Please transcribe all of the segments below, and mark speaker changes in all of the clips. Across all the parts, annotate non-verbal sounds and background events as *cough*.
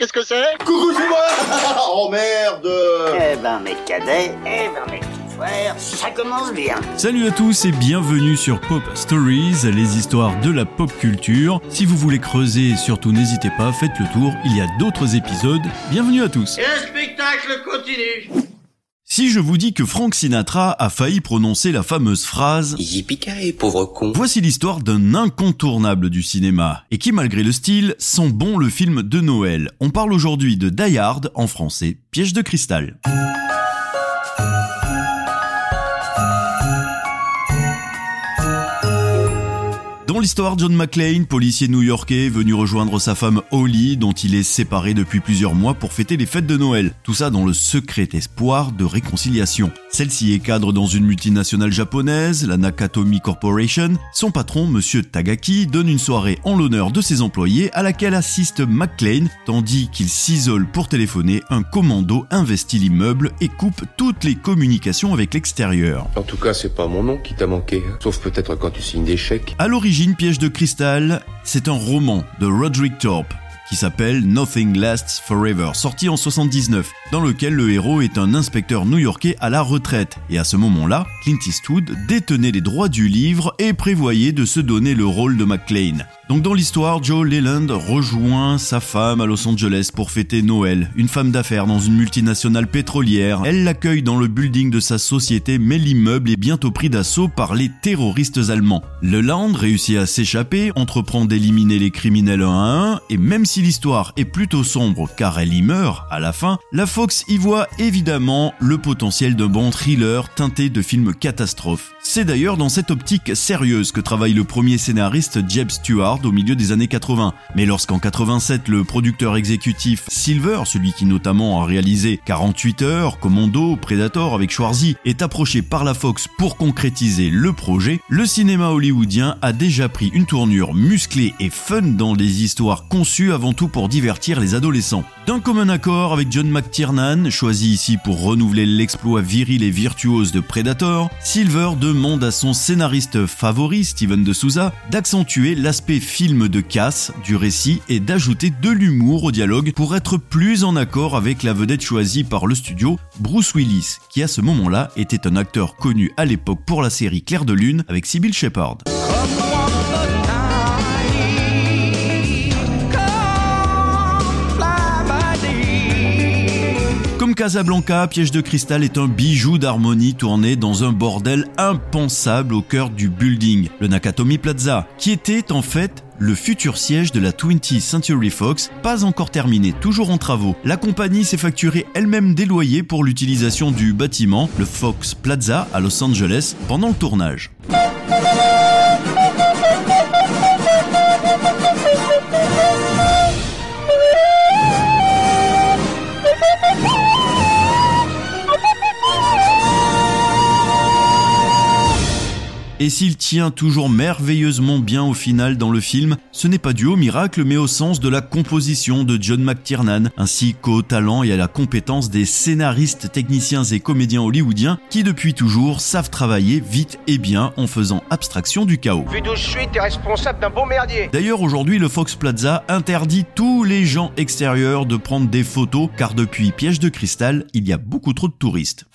Speaker 1: qu'est-ce que c'est
Speaker 2: Coucou, c'est moi *laughs* Oh merde
Speaker 3: Eh ben, mes cadets, eh ben, mes petits frères, ça commence bien.
Speaker 4: Salut à tous et bienvenue sur Pop Stories, les histoires de la pop culture. Si vous voulez creuser, surtout n'hésitez pas, faites le tour, il y a d'autres épisodes. Bienvenue à tous.
Speaker 1: Et le spectacle continue
Speaker 4: Si je vous dis que Frank Sinatra a failli prononcer la fameuse phrase
Speaker 5: Yippee pauvre con.
Speaker 4: Voici l'histoire d'un incontournable du cinéma, et qui malgré le style, sent bon le film de Noël. On parle aujourd'hui de Die Hard, en français, Piège de cristal. Dans l'histoire, John McClane, policier new-yorkais, venu rejoindre sa femme Holly, dont il est séparé depuis plusieurs mois pour fêter les fêtes de Noël. Tout ça dans le secret espoir de réconciliation. Celle-ci est cadre dans une multinationale japonaise, la Nakatomi Corporation. Son patron, monsieur Tagaki, donne une soirée en l'honneur de ses employés à laquelle assiste McClane, tandis qu'il s'isole pour téléphoner, un commando investit l'immeuble et coupe toutes les communications avec l'extérieur.
Speaker 5: En tout cas, c'est pas mon nom qui t'a manqué. hein. Sauf peut-être quand tu signes des chèques.
Speaker 4: À l'origine, Piège de cristal, c'est un roman de Roderick Thorpe qui s'appelle Nothing Lasts Forever, sorti en 79, dans lequel le héros est un inspecteur new-yorkais à la retraite. Et à ce moment-là, Clint Eastwood détenait les droits du livre et prévoyait de se donner le rôle de McClane. Donc dans l'histoire, Joe Leland rejoint sa femme à Los Angeles pour fêter Noël, une femme d'affaires dans une multinationale pétrolière. Elle l'accueille dans le building de sa société, mais l'immeuble est bientôt pris d'assaut par les terroristes allemands. Leland réussit à s'échapper, entreprend d'éliminer les criminels un à un, et même si l'histoire est plutôt sombre car elle y meurt à la fin, la Fox y voit évidemment le potentiel d'un bon thriller teinté de film catastrophe. C'est d'ailleurs dans cette optique sérieuse que travaille le premier scénariste Jeb Stewart au milieu des années 80. Mais lorsqu'en 87 le producteur exécutif Silver, celui qui notamment a réalisé 48 heures, Commando, Predator avec Schwarzy, est approché par la Fox pour concrétiser le projet, le cinéma hollywoodien a déjà pris une tournure musclée et fun dans les histoires conçues avant tout pour divertir les adolescents. D'un commun accord avec John McTiernan, choisi ici pour renouveler l'exploit viril et virtuose de Predator, Silver demande à son scénariste favori, Steven de Souza, d'accentuer l'aspect film de casse du récit et d'ajouter de l'humour au dialogue pour être plus en accord avec la vedette choisie par le studio, Bruce Willis, qui à ce moment-là était un acteur connu à l'époque pour la série Claire de Lune avec Sybil. Comme Casablanca, Piège de cristal est un bijou d'harmonie tourné dans un bordel impensable au cœur du building, le Nakatomi Plaza, qui était en fait le futur siège de la 20th Century Fox, pas encore terminé, toujours en travaux. La compagnie s'est facturée elle-même des loyers pour l'utilisation du bâtiment, le Fox Plaza à Los Angeles, pendant le tournage. Et s'il tient toujours merveilleusement bien au final dans le film, ce n'est pas dû au miracle mais au sens de la composition de John McTiernan, ainsi qu'au talent et à la compétence des scénaristes, techniciens et comédiens hollywoodiens qui depuis toujours savent travailler vite et bien en faisant abstraction du chaos.
Speaker 6: Vu d'où je suis, t'es responsable d'un beau merdier.
Speaker 4: D'ailleurs aujourd'hui le Fox Plaza interdit tous les gens extérieurs de prendre des photos car depuis Piège de cristal, il y a beaucoup trop de touristes.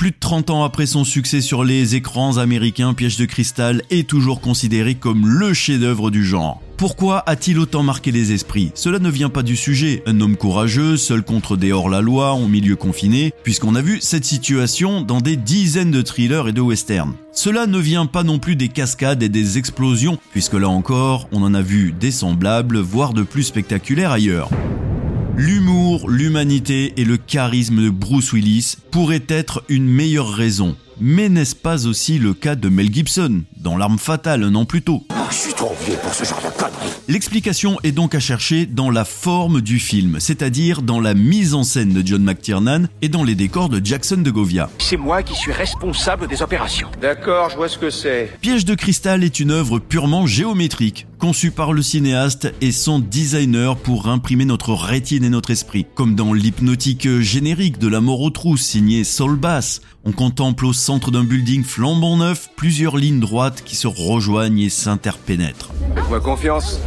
Speaker 4: Plus de 30 ans après son succès sur les écrans américains, Piège de cristal est toujours considéré comme le chef-d'œuvre du genre. Pourquoi a-t-il autant marqué les esprits? Cela ne vient pas du sujet. Un homme courageux, seul contre des hors-la-loi, en milieu confiné, puisqu'on a vu cette situation dans des dizaines de thrillers et de westerns. Cela ne vient pas non plus des cascades et des explosions, puisque là encore, on en a vu des semblables, voire de plus spectaculaires ailleurs. L'humour, l'humanité et le charisme de Bruce Willis pourraient être une meilleure raison. Mais n'est-ce pas aussi le cas de Mel Gibson, dans L'arme fatale un an plus tôt
Speaker 3: Je suis trop vieux pour ce genre de conneries.
Speaker 4: L'explication est donc à chercher dans la forme du film, c'est-à-dire dans la mise en scène de John McTiernan et dans les décors de Jackson de Govia.
Speaker 6: C'est moi qui suis responsable des opérations.
Speaker 5: D'accord, je vois ce que c'est.
Speaker 4: Piège de cristal est une œuvre purement géométrique, conçue par le cinéaste et son designer pour imprimer notre rétine et notre esprit. Comme dans l'hypnotique générique de La mort aux trousses signé Saul Bass, on contemple au centre d'un building flambant neuf plusieurs lignes droites qui se rejoignent et s'interpénètrent.
Speaker 5: Faites-moi confiance.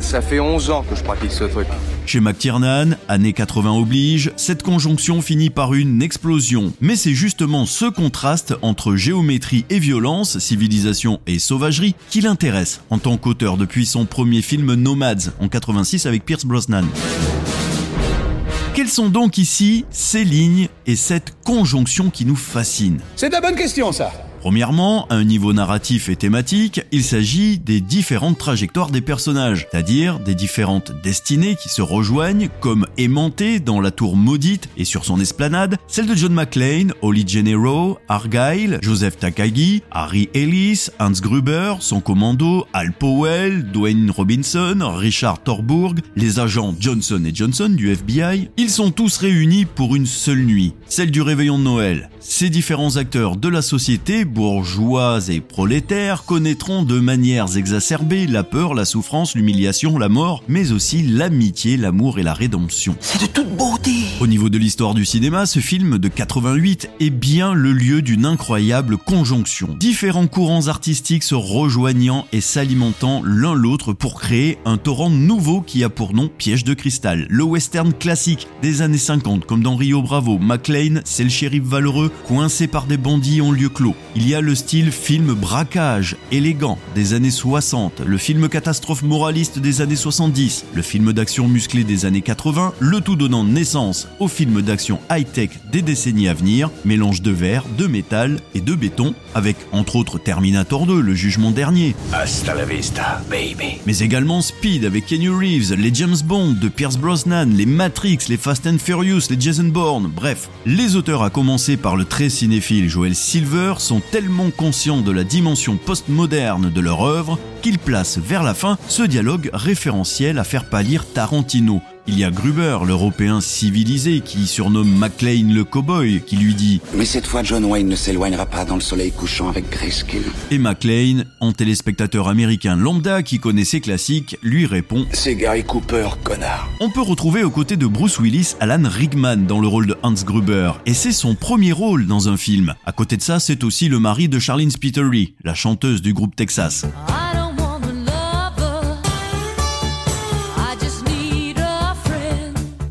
Speaker 6: Ça fait 11 ans que je pratique ce truc.
Speaker 4: Chez McTiernan, années 80 oblige, cette conjonction finit par une explosion. Mais c'est justement ce contraste entre géométrie et violence, civilisation et sauvagerie qui l'intéresse en tant qu'auteur depuis son premier film Nomads en 86 avec Pierce Brosnan. Quelles sont donc ici ces lignes et cette conjonction qui nous fascine?
Speaker 7: C'est la bonne question ça
Speaker 4: Premièrement, à un niveau narratif et thématique, il s'agit des différentes trajectoires des personnages, c'est-à-dire des différentes destinées qui se rejoignent comme aimantées dans la tour maudite et sur son esplanade, celle de John McClane, Holly Gennaro, Argyle, Joseph Takagi, Harry Ellis, Hans Gruber, son commando, Al Powell, Dwayne Robinson, Richard Torburg, les agents Johnson et Johnson du FBI, ils sont tous réunis pour une seule nuit, celle du réveillon de Noël. Ces différents acteurs de la société bourgeois et prolétaires connaîtront de manières exacerbées la peur, la souffrance, l'humiliation, la mort, mais aussi l'amitié, l'amour et la rédemption.
Speaker 3: C'est de toute beauté.
Speaker 4: Au niveau de l'histoire du cinéma, ce film de 88 est bien le lieu d'une incroyable conjonction. Différents courants artistiques se rejoignant et s'alimentant l'un l'autre pour créer un torrent nouveau qui a pour nom Piège de cristal. Le western classique des années 50 comme dans Rio Bravo, McLean, c'est le shérif valeureux coincé par des bandits en lieu clos. Il y a le style film braquage, élégant des années 60, le film catastrophe moraliste des années 70, le film d'action musclé des années 80, le tout donnant naissance au film d'action high-tech des décennies à venir, mélange de verre, de métal et de béton, avec entre autres Terminator 2, le jugement dernier.
Speaker 8: Hasta la vista, baby.
Speaker 4: Mais également Speed avec Kenny Reeves, les James Bond de Pierce Brosnan, les Matrix, les Fast and Furious, les Jason Bourne, bref. Les auteurs à commencer par le très cinéphile Joel Silver sont tellement conscients de la dimension postmoderne de leur œuvre qu'ils placent vers la fin ce dialogue référentiel à faire pâlir Tarantino. Il y a Gruber, l'Européen civilisé, qui surnomme McLean le cowboy, qui lui dit
Speaker 9: Mais cette fois, John Wayne ne s'éloignera pas dans le soleil couchant avec Grayskull.
Speaker 4: Et McLean, en téléspectateur américain lambda qui connaît ses classiques, lui répond
Speaker 9: C'est Gary Cooper, connard.
Speaker 4: On peut retrouver aux côtés de Bruce Willis Alan Rickman dans le rôle de Hans Gruber, et c'est son premier rôle dans un film. À côté de ça, c'est aussi le mari de Charlene Spiteri, la chanteuse du groupe Texas.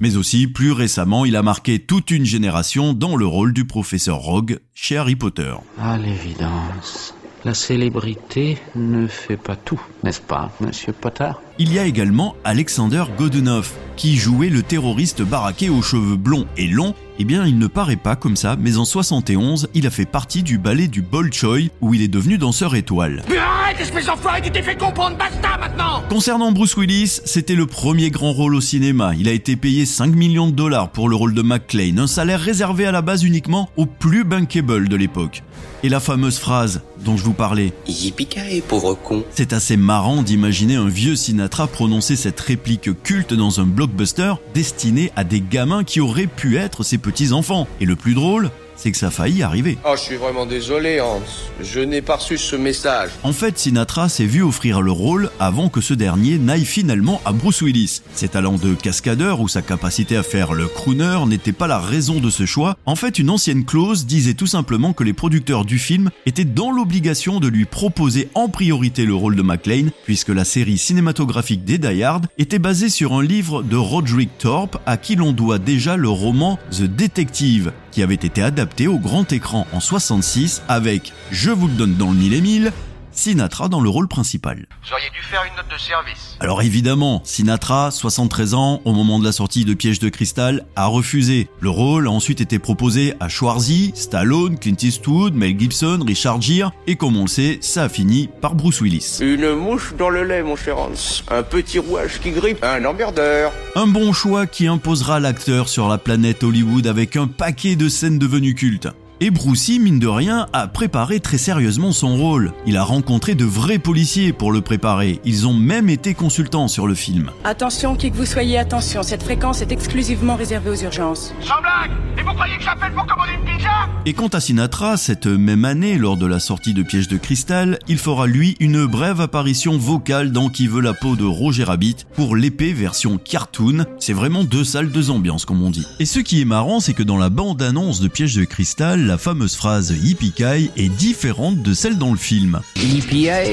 Speaker 4: Mais aussi, plus récemment, il a marqué toute une génération dans le rôle du professeur Rogue chez Harry Potter.
Speaker 10: À l'évidence, la célébrité ne fait pas tout, n'est-ce pas, monsieur Potter
Speaker 4: Il y a également Alexander Godunov, qui jouait le terroriste baraqué aux cheveux blonds et longs. Eh bien, il ne paraît pas comme ça, mais en 71, il a fait partie du ballet du Bolchoï, où il est devenu danseur étoile.
Speaker 6: Mais arrête, espèce d'enfoiré, tu t'es fait comprendre, basta maintenant
Speaker 4: Concernant Bruce Willis, c'était le premier grand rôle au cinéma. Il a été payé 5 millions de dollars pour le rôle de McClane, un salaire réservé à la base uniquement aux plus bankable de l'époque. Et la fameuse phrase dont je vous parlais.
Speaker 9: Yippee pauvre con.
Speaker 4: C'est assez marrant d'imaginer un vieux Sinatra prononcer cette réplique culte dans un blockbuster destiné à des gamins qui auraient pu être ses petits-enfants. Et le plus drôle, c'est que ça a failli arriver.
Speaker 5: Oh, je suis vraiment désolé, Hans. Je n'ai pas reçu ce message.
Speaker 4: En fait, Sinatra s'est vu offrir le rôle avant que ce dernier n'aille finalement à Bruce Willis. Ses talents de cascadeur ou sa capacité à faire le crooner n'étaient pas la raison de ce choix. En fait, une ancienne clause disait tout simplement que les producteurs du film étaient dans l'obligation de lui proposer en priorité le rôle de McClane, puisque la série cinématographique des Die Hard était basée sur un livre de Roderick Thorpe à qui l'on doit déjà le roman The Detective, qui avait été adapté au grand écran en 66 avec, je vous le donne dans le mille et mille, Sinatra dans le rôle principal.
Speaker 6: Vous auriez dû faire une note de service.
Speaker 4: Alors évidemment, Sinatra, 73 ans, au moment de la sortie de Piège de cristal, a refusé. Le rôle a ensuite été proposé à Schwarzy, Stallone, Clint Eastwood, Mel Gibson, Richard Gere, et comme on le sait, ça a fini par Bruce Willis.
Speaker 5: Une mouche dans le lait, mon cher Hans. Un petit rouage qui grippe. Un emmerdeur.
Speaker 4: Un bon choix qui imposera l'acteur sur la planète Hollywood avec un paquet de scènes devenues cultes. Et Brucey, mine de rien, a préparé très sérieusement son rôle. Il a rencontré de vrais policiers pour le préparer. Ils ont même été consultants sur le film.
Speaker 11: Attention, qui que vous soyez, attention, cette fréquence est exclusivement réservée aux urgences.
Speaker 6: Sans blague Et vous croyez que j'appelle pour commander une pizza
Speaker 4: Et quant à Sinatra, cette même année, lors de la sortie de Piège de cristal, il fera lui une brève apparition vocale dans Qui veut la peau de Roger Rabbit pour l'épée version cartoon. C'est vraiment deux salles, deux ambiances, comme on dit. Et ce qui est marrant, c'est que dans la bande-annonce de Piège de cristal, la fameuse phrase yippee est différente de celle dans le film.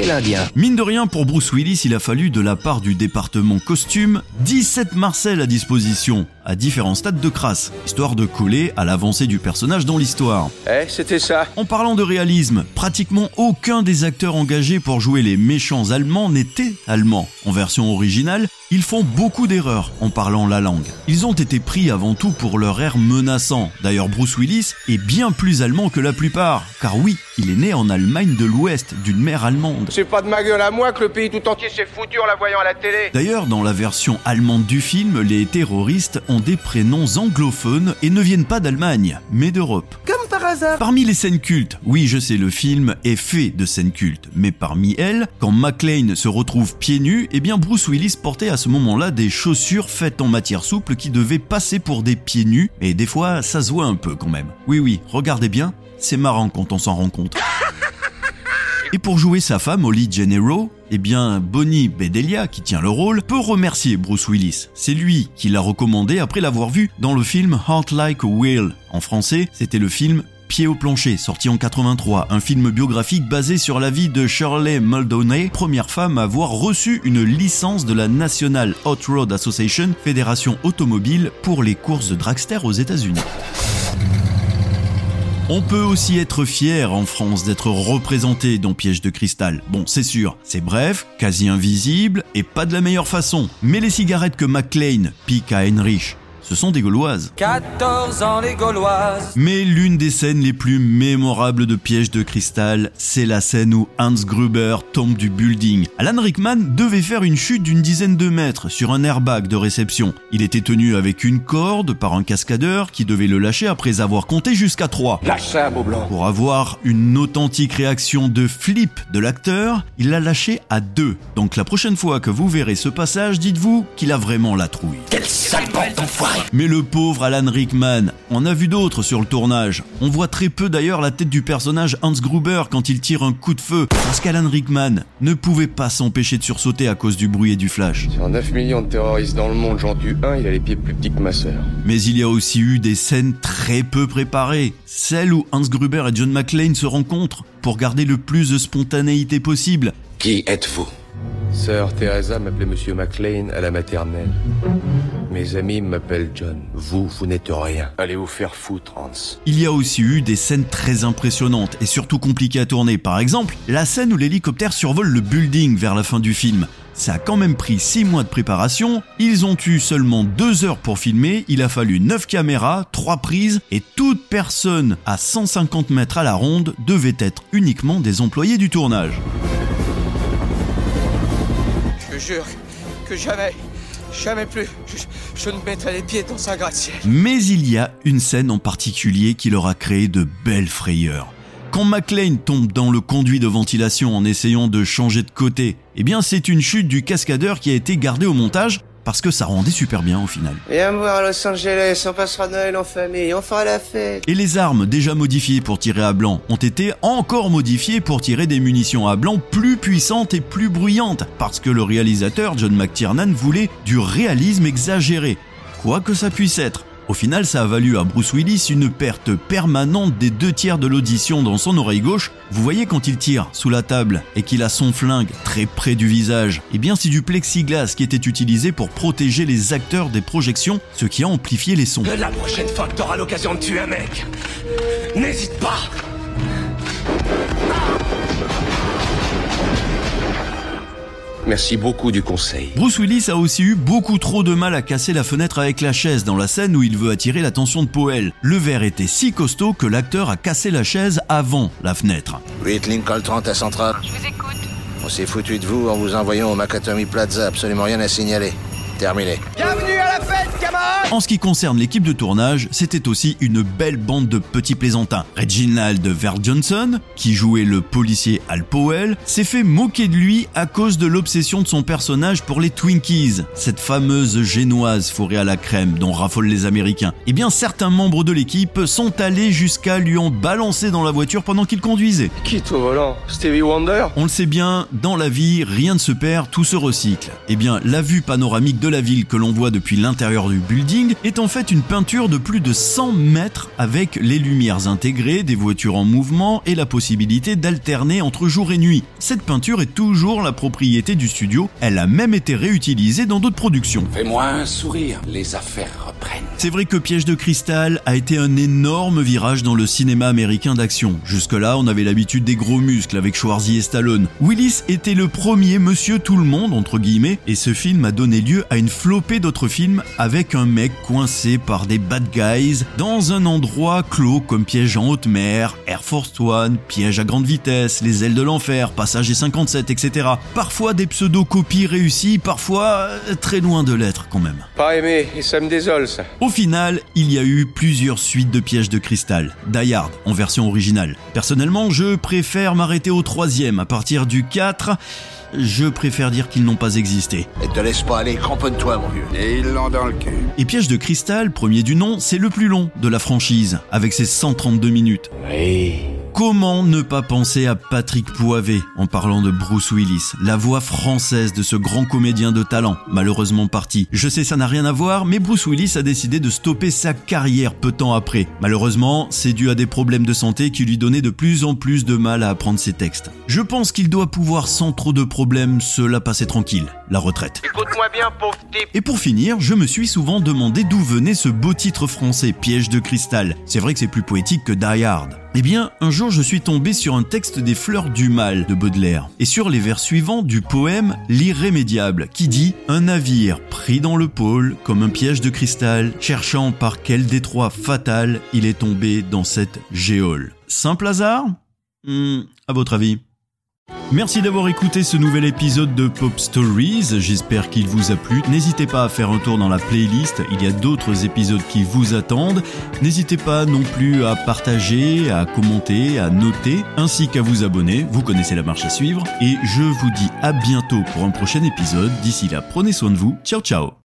Speaker 8: L'Indien.
Speaker 4: Mine de rien, pour Bruce Willis, il a fallu de la part du département costume 17 Marcel à disposition, à différents stades de crasse, histoire de coller à l'avancée du personnage dans l'histoire.
Speaker 5: Eh, c'était ça.
Speaker 4: En parlant de réalisme, pratiquement aucun des acteurs engagés pour jouer les méchants allemands n'était allemand. En version originale, ils font beaucoup d'erreurs en parlant la langue. Ils ont été pris avant tout pour leur air menaçant. D'ailleurs, Bruce Willis est bien plus allemand que la plupart. Car oui, il est né en Allemagne de l'Ouest, d'une mère allemande.
Speaker 5: C'est pas de ma gueule à moi que le pays tout entier s'est foutu en la voyant à la télé.
Speaker 4: D'ailleurs, dans la version allemande du film, les terroristes ont des prénoms anglophones et ne viennent pas d'Allemagne, mais d'Europe.
Speaker 7: Comme par hasard.
Speaker 4: Parmi les scènes cultes, oui, je sais, le film est fait de scènes cultes, mais parmi elles, quand McClane se retrouve pieds nus, eh bien Bruce Willis portait à ce moment-là des chaussures faites en matière souple qui devaient passer pour des pieds nus, et des fois ça se voit un peu quand même. Oui, oui, regardez bien, c'est marrant quand on s'en rend compte. Et pour jouer sa femme, Holly Gennaro, eh bien, Bonnie Bedelia, qui tient le rôle, peut remercier Bruce Willis. C'est lui qui l'a recommandé après l'avoir vu dans le film Heart Like a Whale. En français, c'était le film Pied au plancher, sorti en 83, un film biographique basé sur la vie de Shirley Muldowney, première femme à avoir reçu une licence de la National Hot Road Association, fédération automobile pour les courses de dragster aux États-Unis. On peut aussi être fier en France d'être représenté dans Piège de cristal. Bon, c'est sûr, c'est bref, quasi invisible et pas de la meilleure façon. Mais les cigarettes que McLean pique à Heinrich, ce sont des Gauloises.
Speaker 12: 14 ans les Gauloises.
Speaker 4: Mais l'une des scènes les plus mémorables de Piège de cristal, c'est la scène où Hans Gruber tombe du building. Alan Rickman devait faire une chute d'une dizaine de mètres sur un airbag de réception. Il était tenu avec une corde par un cascadeur qui devait le lâcher après avoir compté jusqu'à 3.
Speaker 5: Lâche ça, beau blanc.
Speaker 4: Pour avoir une authentique réaction de flip de l'acteur, il l'a lâché à 2. Donc la prochaine fois que vous verrez ce passage, dites-vous qu'il a vraiment la trouille.
Speaker 8: Quel sale bande d'enfoirés
Speaker 4: mais le pauvre Alan Rickman, on a vu d'autres sur le tournage. On voit très peu d'ailleurs la tête du personnage Hans Gruber quand il tire un coup de feu, parce qu'Alan Rickman ne pouvait pas s'empêcher de sursauter à cause du bruit et du flash.
Speaker 5: Sur 9 millions de terroristes dans le monde, j'en tue un, il a les pieds plus petits que ma sœur.
Speaker 4: Mais il y a aussi eu des scènes très peu préparées, celles où Hans Gruber et John McClane se rencontrent pour garder le plus de spontanéité possible.
Speaker 9: Qui êtes-vous?
Speaker 5: Sœur Teresa m'appelait Monsieur McLean à la maternelle. Mes amis m'appellent John. Vous, vous n'êtes rien. Allez vous faire foutre, Hans?
Speaker 4: Il y a aussi eu des scènes très impressionnantes et surtout compliquées à tourner. Par exemple, la scène où l'hélicoptère survole le building vers la fin du film. Ça a quand même pris 6 mois de préparation, ils ont eu seulement 2 heures pour filmer, il a fallu 9 caméras, 3 prises, et toute personne à 150 mètres à la ronde devait être uniquement des employés du tournage.
Speaker 12: Jure que jamais, jamais plus, je, ne mettrai les pieds dans un gratte-ciel.
Speaker 4: Mais il y a une scène en particulier qui leur a créé de belles frayeurs. Quand McLean tombe dans le conduit de ventilation en essayant de changer de côté, eh bien c'est une chute du cascadeur qui a été gardée au montage parce que ça rendait super bien au final.
Speaker 13: Viens me voir à Los Angeles, on passera Noël en famille, on fera la fête.
Speaker 4: Et les armes déjà modifiées pour tirer à blanc ont été encore modifiées pour tirer des munitions à blanc plus puissantes et plus bruyantes, parce que le réalisateur John McTiernan voulait du réalisme exagéré, quoi que ça puisse être. Au final, ça a valu à Bruce Willis une perte permanente des deux tiers de l'audition dans son oreille gauche. Vous voyez quand il tire sous la table et qu'il a son flingue très près du visage, eh bien c'est du plexiglas qui était utilisé pour protéger les acteurs des projections, ce qui a amplifié les sons.
Speaker 8: La prochaine fois que t'auras l'occasion de tuer un mec, n'hésite pas
Speaker 5: Merci beaucoup du conseil.
Speaker 4: Bruce Willis a aussi eu beaucoup trop de mal à casser la fenêtre avec la chaise dans la scène où il veut attirer l'attention de Powell. Le verre était si costaud que l'acteur a cassé la chaise avant la fenêtre.
Speaker 9: 8 Lincoln 30 à Central.
Speaker 14: Je vous écoute.
Speaker 9: On s'est foutu de vous en vous envoyant au Makatomi Plaza, absolument rien à signaler. Terminé.
Speaker 6: Bienvenue
Speaker 4: En ce qui concerne l'équipe de tournage, c'était aussi une belle bande de petits plaisantins. Reginald Ver Johnson, qui jouait le policier Al Powell, s'est fait moquer de lui à cause de l'obsession de son personnage pour les Twinkies, cette fameuse génoise fourrée à la crème dont raffolent les Américains. Eh bien, certains membres de l'équipe sont allés jusqu'à lui en balancer dans la voiture pendant qu'il conduisait.
Speaker 5: Qui au volant? Stevie Wonder?
Speaker 4: On le sait bien, dans la vie, rien ne se perd, tout se recycle. Eh bien, la vue panoramique de la ville que l'on voit depuis l'intérieur du building est en fait une peinture de plus de 100 mètres avec les lumières intégrées, des voitures en mouvement et la possibilité d'alterner entre jour et nuit. Cette peinture est toujours la propriété du studio, elle a même été réutilisée dans d'autres productions.
Speaker 7: Fais-moi un sourire, les affaires reprennent.
Speaker 4: C'est vrai que Piège de cristal a été un énorme virage dans le cinéma américain d'action. Jusque-là, on avait l'habitude des gros muscles avec Schwarzy et Stallone. Willis était le premier monsieur tout le monde, entre guillemets, et ce film a donné lieu à une flopée d'autres films avec un mec coincé par des bad guys dans un endroit clos comme Piège en haute mer, Air Force One, Piège à grande vitesse, Les ailes de l'enfer, Passager 57, etc. Parfois des pseudo-copies réussies, parfois euh, très loin de l'être quand même.
Speaker 13: Pas aimé, et ça me désole ça.
Speaker 4: Au final, il y a eu plusieurs suites de pièges de cristal. Die Hard en version originale. Personnellement, je préfère m'arrêter au troisième. À partir du 4, je préfère dire qu'ils n'ont pas existé.
Speaker 9: Et te laisse pas aller, cramponne-toi mon vieux.
Speaker 7: Et ils l'ont dans le cul.
Speaker 4: Et Piège de cristal, premier du nom, c'est le plus long de la franchise, avec ses 132 minutes.
Speaker 7: Oui.
Speaker 4: Comment ne pas penser à Patrick Poivet en parlant de Bruce Willis, la voix française de ce grand comédien de talent, malheureusement parti. Je sais ça n'a rien à voir, mais Bruce Willis a décidé de stopper sa carrière peu de temps après. Malheureusement, c'est dû à des problèmes de santé qui lui donnaient de plus en plus de mal à apprendre ses textes. Je pense qu'il doit pouvoir sans trop de problèmes se la passer tranquille, la retraite.
Speaker 6: Écoute-moi bien, pauvre type.
Speaker 4: Et pour finir, je me suis souvent demandé d'où venait ce beau titre français, Piège de cristal. C'est vrai que c'est plus poétique que Die Hard. Eh bien, un jour je suis tombé sur un texte des Fleurs du Mal de Baudelaire, et sur les vers suivants du poème L'irrémédiable, qui dit Un navire pris dans le pôle comme un piège de cristal, cherchant par quel détroit fatal il est tombé dans cette géole. Simple hasard? Hmm, À votre avis? Merci d'avoir écouté ce nouvel épisode de Pop Stories, j'espère qu'il vous a plu. N'hésitez pas à faire un tour dans la playlist, il y a d'autres épisodes qui vous attendent. N'hésitez pas non plus à partager, à commenter, à noter, ainsi qu'à vous abonner, vous connaissez la marche à suivre. Et je vous dis à bientôt pour un prochain épisode, d'ici là prenez soin de vous, ciao ciao